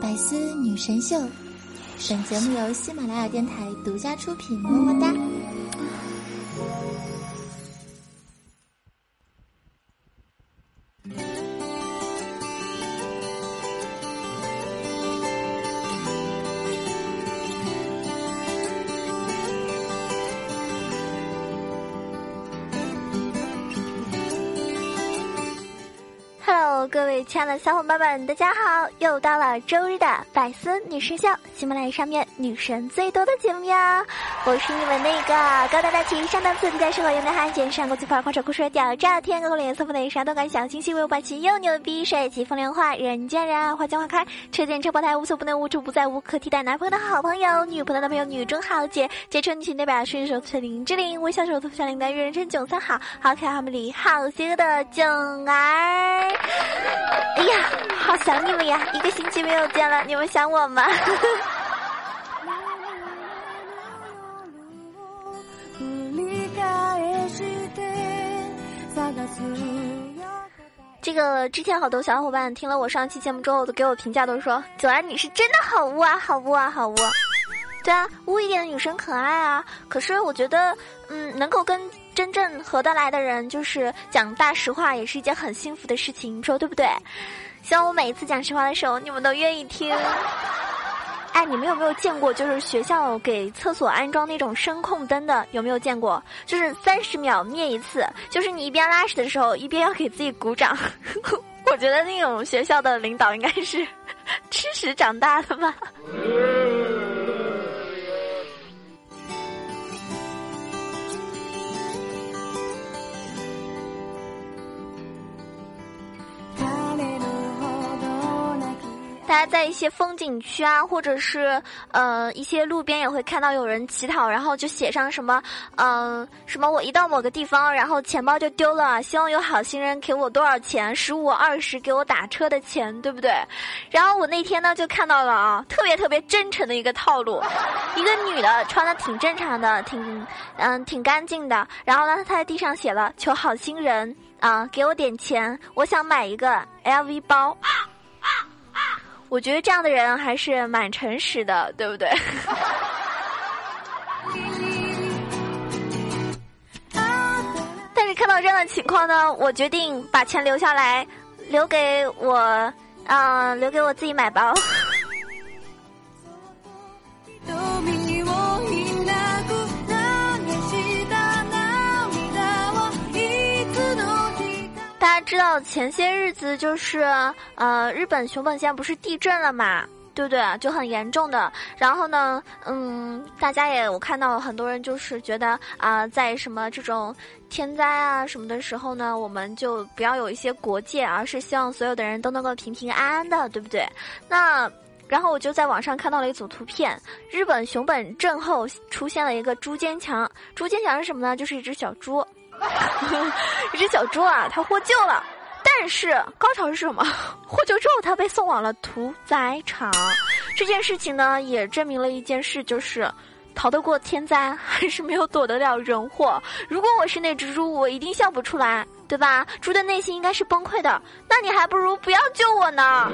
百思女神秀，本节目由喜马拉雅电台独家出品，么么哒。亲爱的小伙伴们，大家好！又到了周日的百思女神秀，喜马拉雅上面女神最多的节目呀！我是你们那个高大大气、上档次、比较适合有内涵、简上国际范儿、狂扯酷帅、屌炸天、高冷颜色、不能啥都敢想、清新威武霸气、又牛逼、帅气风凉话、人见人爱、花见花开、车见车爆胎、无所不能、无处不在、无可替代、男朋友的好朋友、女朋友的男朋友、女中豪杰、杰出女性代表、顺手推林志玲、微笑手特小铃铛、人称囧三好、好可爱好美丽、好邪恶的囧儿。哎呀，好想你们呀！一个星期没有见了，你们想我吗？这个之前好多小伙伴听了我上期节目之后，都给我评价，都说：“九儿你是真的好污啊，好污啊，好污！”对啊，污一点的女生可爱啊。可是我觉得，嗯，能够跟。真正合得来的人，就是讲大实话，也是一件很幸福的事情，你说对不对？希望我每一次讲实话的时候，你们都愿意听。哎，你们有没有见过，就是学校给厕所安装那种声控灯的？有没有见过？就是三十秒灭一次，就是你一边拉屎的时候，一边要给自己鼓掌。我觉得那种学校的领导应该是 吃屎长大的吧。大家在一些风景区啊，或者是呃一些路边也会看到有人乞讨，然后就写上什么，嗯，什么我一到某个地方，然后钱包就丢了，希望有好心人给我多少钱，十五二十给我打车的钱，对不对？然后我那天呢就看到了啊，特别特别真诚的一个套路，一个女的穿的挺正常的，挺嗯挺干净的，然后呢她在地上写了求好心人啊给我点钱，我想买一个 LV 包。我觉得这样的人还是蛮诚实的，对不对？但是看到这样的情况呢，我决定把钱留下来，留给我，啊，留给我自己买包。知道前些日子就是，呃，日本熊本县不是地震了嘛，对不对？就很严重的。然后呢，嗯，大家也我看到很多人就是觉得啊，在什么这种天灾啊什么的时候呢，我们就不要有一些国界，而是希望所有的人都能够平平安安的，对不对？那然后我就在网上看到了一组图片，日本熊本震后出现了一个猪坚强，猪坚强是什么呢？就是一只小猪。一只小猪啊，它获救了，但是高潮是什么？获救之后，它被送往了屠宰场。这件事情呢，也证明了一件事，就是逃得过天灾，还是没有躲得了人祸。如果我是那只猪，我一定笑不出来，对吧？猪的内心应该是崩溃的。那你还不如不要救我呢。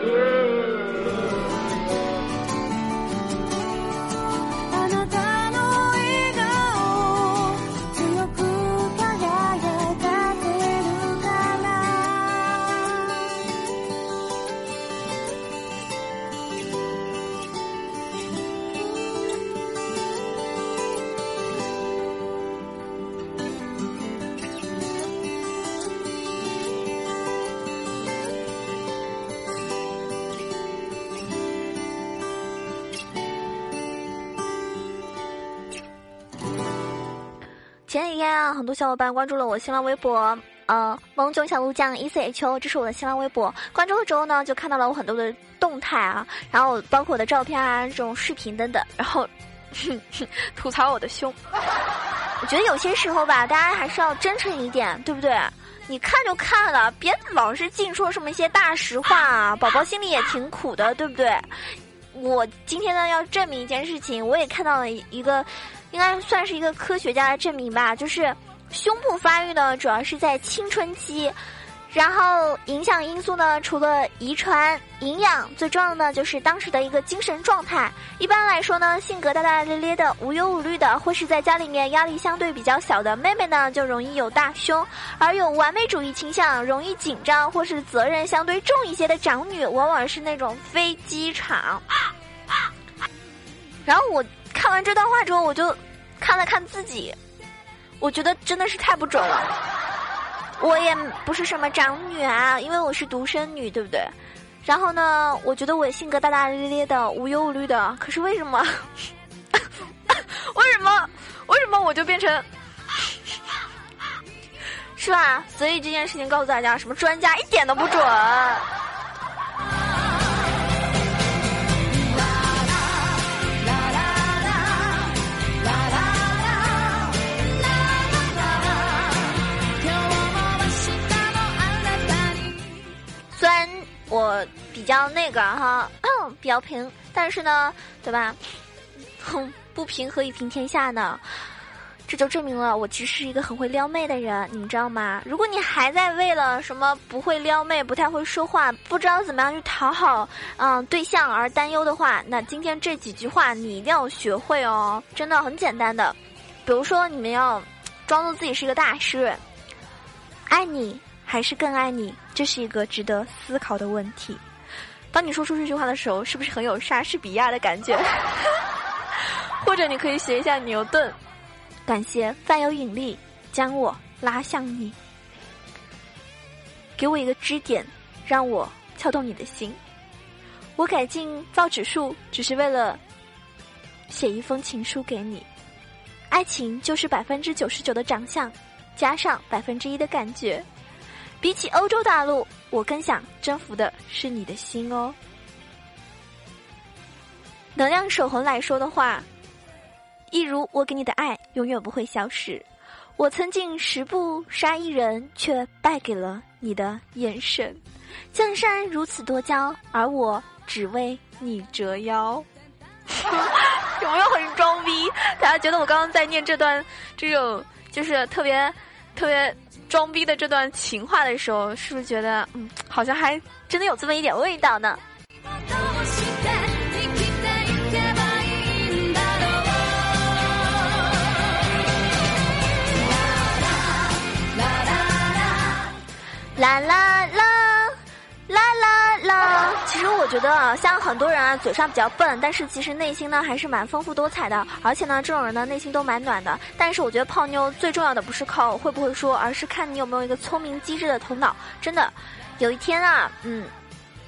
前几天啊，很多小伙伴关注了我新浪微博，呃，萌囧小鹿酱 E C H O，这是我的新浪微博。关注了之后呢，就看到了我很多的动态啊，然后包括我的照片啊，这种视频等等，然后 吐槽我的胸。我觉得有些时候吧，大家还是要真诚一点，对不对？你看就看了，别老是净说什么一些大实话啊，宝宝心里也挺苦的，对不对？我今天呢要证明一件事情，我也看到了一个。应该算是一个科学家的证明吧，就是胸部发育呢，主要是在青春期，然后影响因素呢，除了遗传、营养，最重要的就是当时的一个精神状态。一般来说呢，性格大大咧咧的、无忧无虑的，或是在家里面压力相对比较小的妹妹呢，就容易有大胸；而有完美主义倾向、容易紧张或是责任相对重一些的长女，往往是那种飞机场。然后我看完这段话之后，我就看了看自己，我觉得真的是太不准了。我也不是什么长女啊，因为我是独生女，对不对？然后呢，我觉得我性格大大咧咧的，无忧无虑的。可是为什么？为什么？为什么我就变成？是吧？所以这件事情告诉大家，什么专家一点都不准。比较那个哈，比较平，但是呢，对吧？哼，不平何以平天下呢？这就证明了我其实是一个很会撩妹的人，你们知道吗？如果你还在为了什么不会撩妹、不太会说话、不知道怎么样去讨好嗯对象而担忧的话，那今天这几句话你一定要学会哦，真的很简单的。比如说，你们要装作自己是一个大师，爱你。还是更爱你，这是一个值得思考的问题。当你说出这句话的时候，是不是很有莎士比亚的感觉？或者你可以学一下牛顿，感谢万有引力将我拉向你，给我一个支点，让我撬动你的心。我改进造纸术，只是为了写一封情书给你。爱情就是百分之九十九的长相，加上百分之一的感觉。比起欧洲大陆，我更想征服的是你的心哦。能量守恒来说的话，一如我给你的爱永远不会消失。我曾经十步杀一人，却败给了你的眼神。江山如此多娇，而我只为你折腰。有没有很装逼？大家觉得我刚刚在念这段这种就是特别特别。装逼的这段情话的时候，是不是觉得嗯，好像还真的有这么一点味道呢？啦啦啦。啦啦啦！其实我觉得啊，像很多人啊，嘴上比较笨，但是其实内心呢还是蛮丰富多彩的。而且呢，这种人呢内心都蛮暖的。但是我觉得泡妞最重要的不是靠会不会说，而是看你有没有一个聪明机智的头脑。真的，有一天啊，嗯，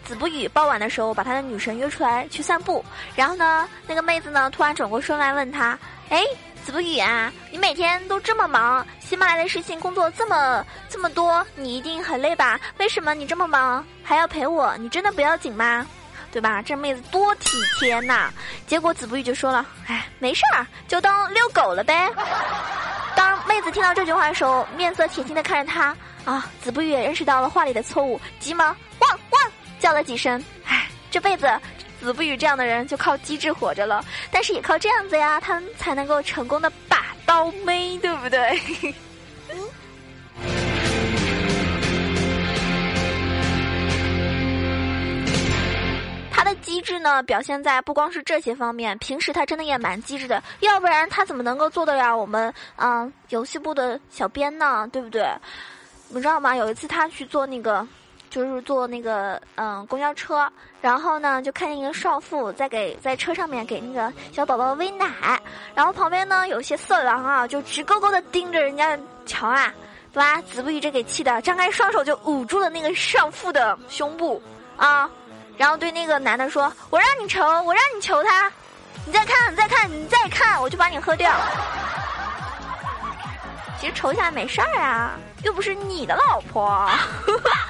子不语傍晚的时候把他的女神约出来去散步，然后呢，那个妹子呢突然转过身来问他，哎。子不语啊，你每天都这么忙，喜马拉雅的事情工作这么这么多，你一定很累吧？为什么你这么忙还要陪我？你真的不要紧吗？对吧？这妹子多体贴呐！结果子不语就说了：“哎，没事儿，就当遛狗了呗。”当妹子听到这句话的时候，面色铁青的看着他啊，子不语也认识到了话里的错误，急忙汪汪叫了几声。哎，这辈子。子不语这样的人就靠机智活着了，但是也靠这样子呀，他们才能够成功的把刀妹，对不对？他的机智呢，表现在不光是这些方面，平时他真的也蛮机智的，要不然他怎么能够做得了我们嗯游戏部的小编呢？对不对？你知道吗？有一次他去做那个。就是坐那个嗯公交车，然后呢就看见一个少妇在给在车上面给那个小宝宝喂奶，然后旁边呢有些色狼啊就直勾勾的盯着人家瞧啊，对吧？子不语这给气的，张开双手就捂住了那个少妇的胸部啊，然后对那个男的说：“我让你求，我让你求他，你再看，你再看，你再看，我就把你喝掉。”其实愁一下没事儿啊，又不是你的老婆。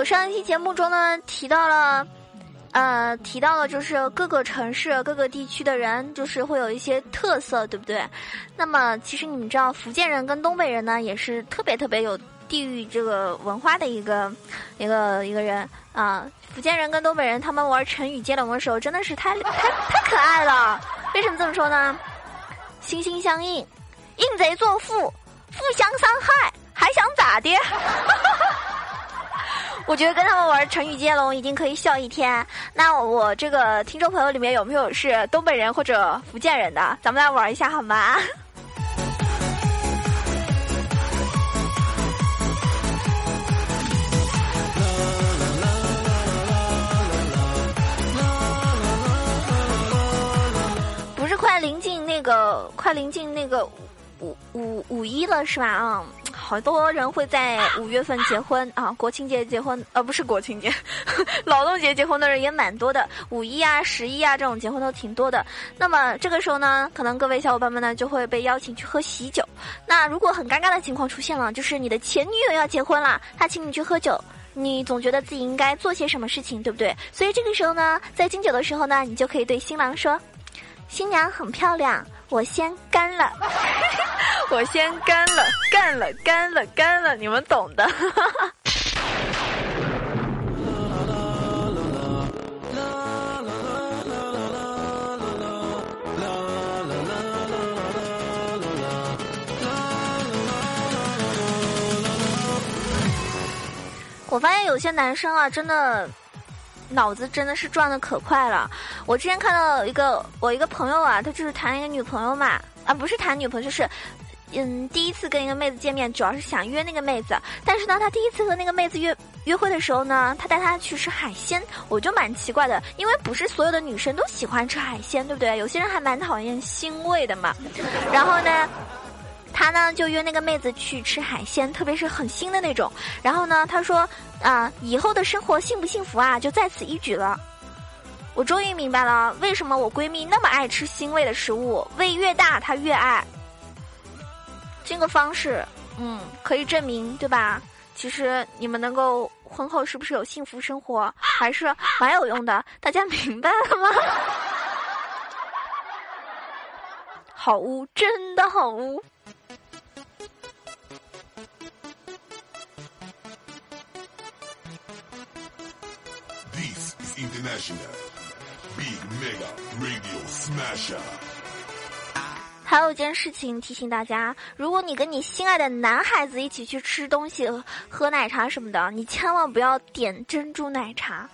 我上一期节目中呢提到了。呃，提到了就是各个城市、各个地区的人，就是会有一些特色，对不对？那么，其实你们知道，福建人跟东北人呢，也是特别特别有地域这个文化的一个一个一个人啊。福建人跟东北人，他们玩成语接龙的时候，真的是太太太可爱了。为什么这么说呢？心心相印，印贼作父，互相伤害，还想咋的？我觉得跟他们玩成语接龙已经可以笑一天。那我这个听众朋友里面有没有是东北人或者福建人的？咱们来玩一下好吗？不是快临近那个，快临近那个五五五一了是吧？啊。好多人会在五月份结婚啊，国庆节结婚，呃，不是国庆节，劳动节结婚的人也蛮多的。五一啊、十一啊这种结婚都挺多的。那么这个时候呢，可能各位小伙伴们呢就会被邀请去喝喜酒。那如果很尴尬的情况出现了，就是你的前女友要结婚了，她请你去喝酒，你总觉得自己应该做些什么事情，对不对？所以这个时候呢，在敬酒的时候呢，你就可以对新郎说：“新娘很漂亮，我先干了。”我先干了，干了，干了，干了，你们懂的。我发现有些男生啊，真的脑子真的是转的可快了。我之前看到一个我一个朋友啊，他就是谈一个女朋友嘛，啊，不是谈女朋友，就是。嗯，第一次跟一个妹子见面，主要是想约那个妹子。但是呢，他第一次和那个妹子约约会的时候呢，他带她去吃海鲜，我就蛮奇怪的，因为不是所有的女生都喜欢吃海鲜，对不对？有些人还蛮讨厌腥味的嘛。然后呢，他呢就约那个妹子去吃海鲜，特别是很腥的那种。然后呢，他说啊，以后的生活幸不幸福啊，就在此一举了。我终于明白了，为什么我闺蜜那么爱吃腥味的食物，胃越大她越爱。这个方式，嗯，可以证明，对吧？其实你们能够婚后是不是有幸福生活，还是蛮有用的。大家明白了吗？好污，真的好污。那是的那个 radio smash 还有一件事情提醒大家：如果你跟你心爱的男孩子一起去吃东西、喝奶茶什么的，你千万不要点珍珠奶茶，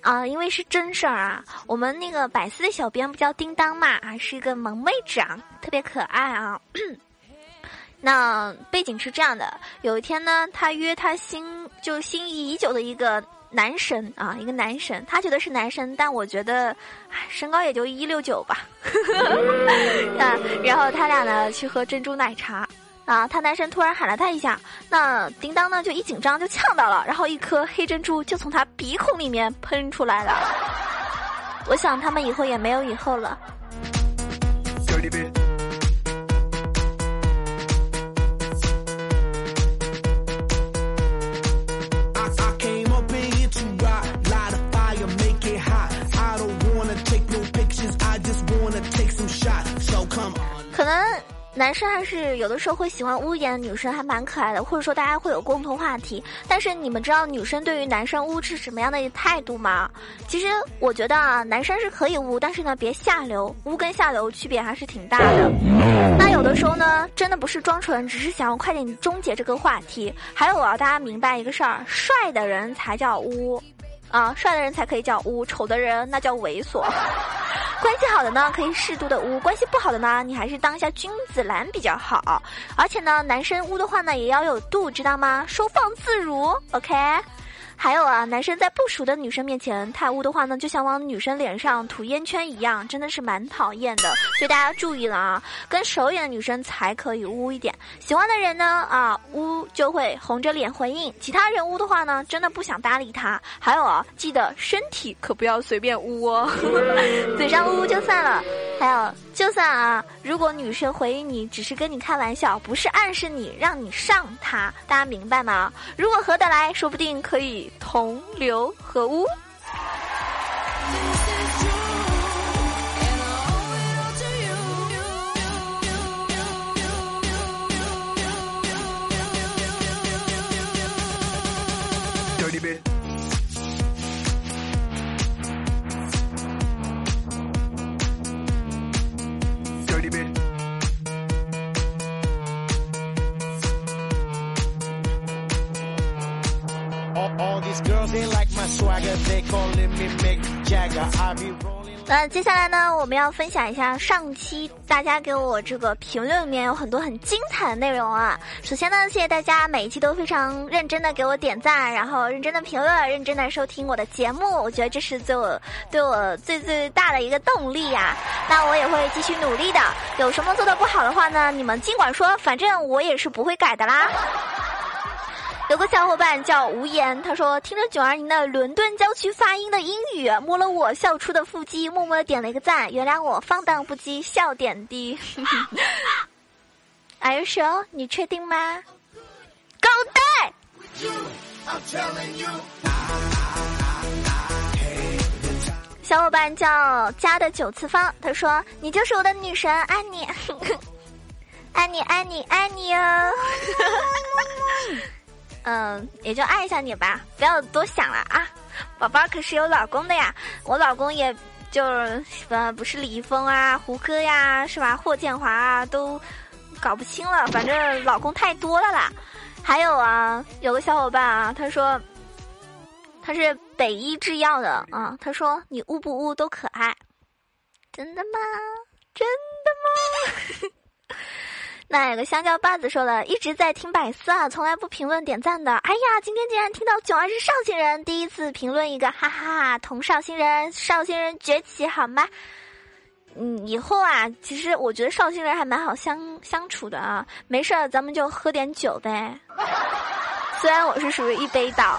啊，因为是真事儿啊。我们那个百思的小编不叫叮当嘛，还是一个萌妹子啊，特别可爱啊。那背景是这样的：有一天呢，他约他心就心仪已久的一个。男神啊，一个男神，他觉得是男神，但我觉得，身高也就一六九吧。啊，然后他俩呢去喝珍珠奶茶，啊，他男神突然喊了他一下，那叮当呢就一紧张就呛到了，然后一颗黑珍珠就从他鼻孔里面喷出来了。我想他们以后也没有以后了。男生还是有的时候会喜欢污一点的女生，还蛮可爱的，或者说大家会有共同话题。但是你们知道女生对于男生污是什么样的一个态度吗？其实我觉得啊，男生是可以污，但是呢别下流，污跟下流区别还是挺大的。那有的时候呢，真的不是装纯，只是想要快点终结这个话题。还有我要大家明白一个事儿，帅的人才叫污，啊，帅的人才可以叫污，丑的人那叫猥琐。关系好的呢，可以适度的污；关系不好的呢，你还是当一下君子兰比较好。而且呢，男生污的话呢，也要有度，知道吗？收放自如，OK。还有啊，男生在不熟的女生面前太污的话呢，就像往女生脸上涂烟圈一样，真的是蛮讨厌的。所以大家注意了啊，跟熟一点的女生才可以污一点。喜欢的人呢，啊污就会红着脸回应；其他人污的话呢，真的不想搭理他。还有啊，记得身体可不要随便污哦，嘴上污就算了。还有，就算啊，如果女生回应你只是跟你开玩笑，不是暗示你让你上她，大家明白吗？如果合得来，说不定可以同流合污。baby. All, all these girls, they like my swagger. They calling me Mick Jagger. I be rolling. 那接下来呢，我们要分享一下上期大家给我这个评论里面有很多很精彩的内容啊。首先呢，谢谢大家每一期都非常认真的给我点赞，然后认真的评论，认真的收听我的节目。我觉得这是对我对我最最大的一个动力呀。那我也会继续努力的。有什么做的不好的话呢，你们尽管说，反正我也是不会改的啦。有个小伙伴叫无言，他说听着九二零的伦敦郊区发音的英语，摸了我笑出的腹肌，默默的点了一个赞，原谅我放荡不羁，笑点低。Are you sure？你确定吗？狗蛋！小伙伴叫家的九次方，他说你就是我的女神，爱你，爱你，爱你，爱你哦。嗯，也就爱一下你吧，不要多想了啊！宝宝可是有老公的呀，我老公也就呃不是李易峰啊、胡歌呀，是吧？霍建华啊，都搞不清了，反正老公太多了啦。还有啊，有个小伙伴啊，他说他是北医制药的啊，他说你污不污都可爱，真的吗？真的吗？那有个香蕉把子说了，一直在听百思啊，从来不评论点赞的。哎呀，今天竟然听到九儿是绍兴人，第一次评论一个，哈哈哈！同绍兴人，绍兴人崛起好吗？嗯，以后啊，其实我觉得绍兴人还蛮好相相处的啊，没事儿咱们就喝点酒呗。虽然我是属于一杯倒。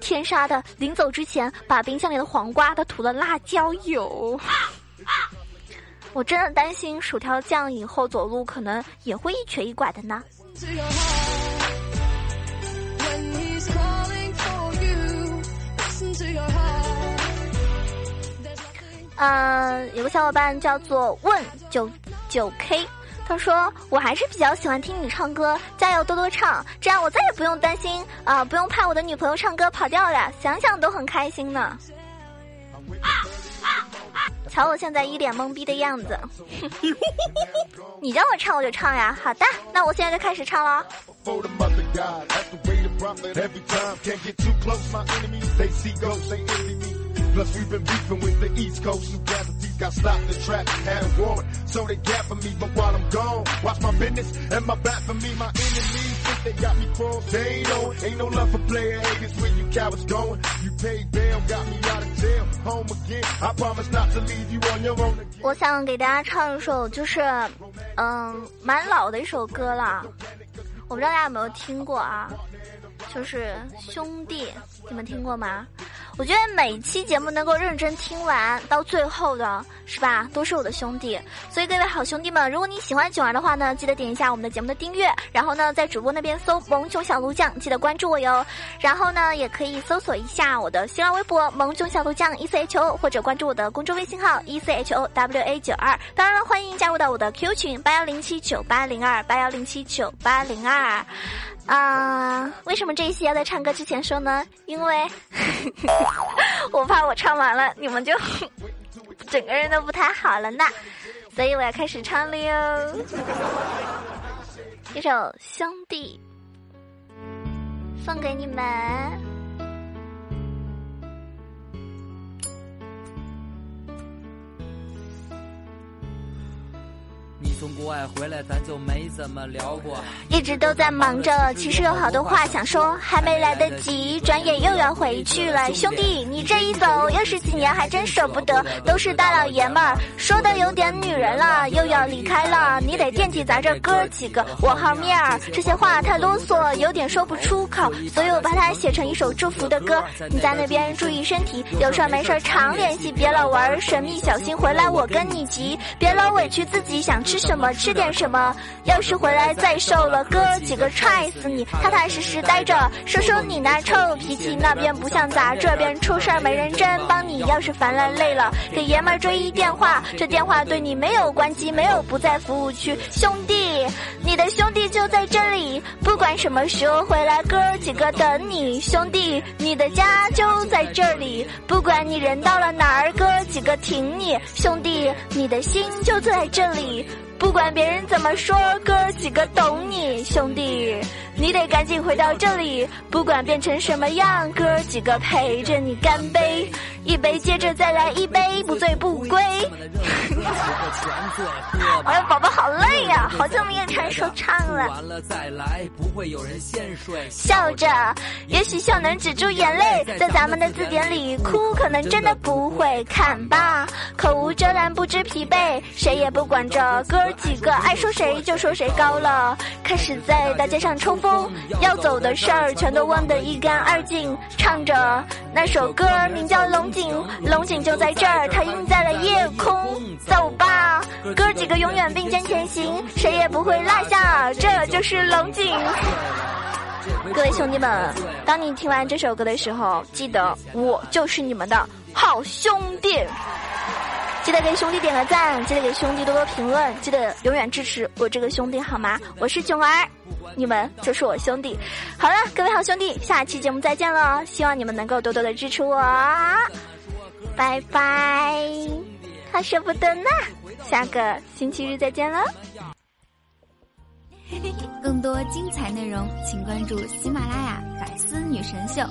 天杀的，临走之前把冰箱里的黄瓜都涂了辣椒油。我真的担心薯条酱以后走路可能也会一瘸一拐的呢。嗯，有个小伙伴叫做问九九 K，他说我还是比较喜欢听你唱歌，加油多多唱，这样我再也不用担心啊，不用怕我的女朋友唱歌跑调了，想想都很开心呢。瞧我现在一脸懵逼的样子，你叫我唱我就唱呀。好的，那我现在就开始唱了。我想给大家唱一首，就是嗯，蛮老的一首歌了，我不知道大家有没有听过啊，就是兄弟，你们听过吗？我觉得每期节目能够认真听完到最后的是吧，都是我的兄弟。所以各位好兄弟们，如果你喜欢囧儿的话呢，记得点一下我们的节目的订阅，然后呢，在主播那边搜“萌囧小鹿酱”，记得关注我哟。然后呢，也可以搜索一下我的新浪微博“萌囧小鹿酱 E C H O”，或者关注我的公众微信号 “E C H O W A 九二”。当然了，欢迎加入到我的 Q 群八幺零七九八零二八幺零七九八零二。啊，为什么这一期要在唱歌之前说呢？因为 我怕我唱完了，你们就 整个人都不太好了呢，所以我要开始唱了哟。一首《兄弟》送给你们。国外回来，咱就没怎么聊过。一直都在忙着，其实有好多话想说，还没来得及，转眼又要回去了。兄弟，你这一走又是几年，还真舍不得。都是大老爷们儿，说的有点女人了，又要离开了，你得惦记咱这哥几个。我好面儿，这些话太啰嗦，有点说不出口，所以我把它写成一首祝福的歌。你在那边注意身体，有事没事常联系，别老玩神秘，小心回来我跟你急。别老委屈自己，想吃什么么吃点什么。要是回来再瘦了，哥几个踹死你！踏踏实实待着，说说你那臭脾气，那边不像咱这边出事儿没人真帮你。要是烦了累了，给爷们儿追一电话，这电话对你没有关机，没有不在服务区，兄弟，你的兄弟就在这里，不管什么时候回来，哥几个等你。兄弟，你的家就在这里，不管你人到了哪儿，哥几个挺你。兄弟，你的心就在这里。不管别人怎么说，哥几个懂你，兄弟，你得赶紧回到这里。不管变成什么样，哥几个陪着你干杯，一杯接着再来一杯，不醉不归。哎呀，宝宝好累呀，好久没有唱说唱了。笑着，也许笑能止住眼泪，在咱们的字典里，哭可能真的不会。看吧，口无遮拦，不知疲惫，谁也不管着哥。几个爱说谁就说谁高了，开始在大街上抽风，要走的事儿全都忘得一干二净。唱着那首歌名叫《龙景》，龙井就在这儿，它映在了夜空。走吧，哥几个永远并肩前行，谁也不会落下。这就是龙井。各位兄弟们，当你听完这首歌的时候，记得我就是你们的好兄弟。记得给兄弟点个赞，记得给兄弟多多评论，记得永远支持我这个兄弟好吗？我是囧儿，你们就是我兄弟。好了，各位好兄弟，下期节目再见了，希望你们能够多多的支持我，拜拜。好舍不得呢，下个星期日再见了。更多精彩内容，请关注喜马拉雅《百思女神秀》。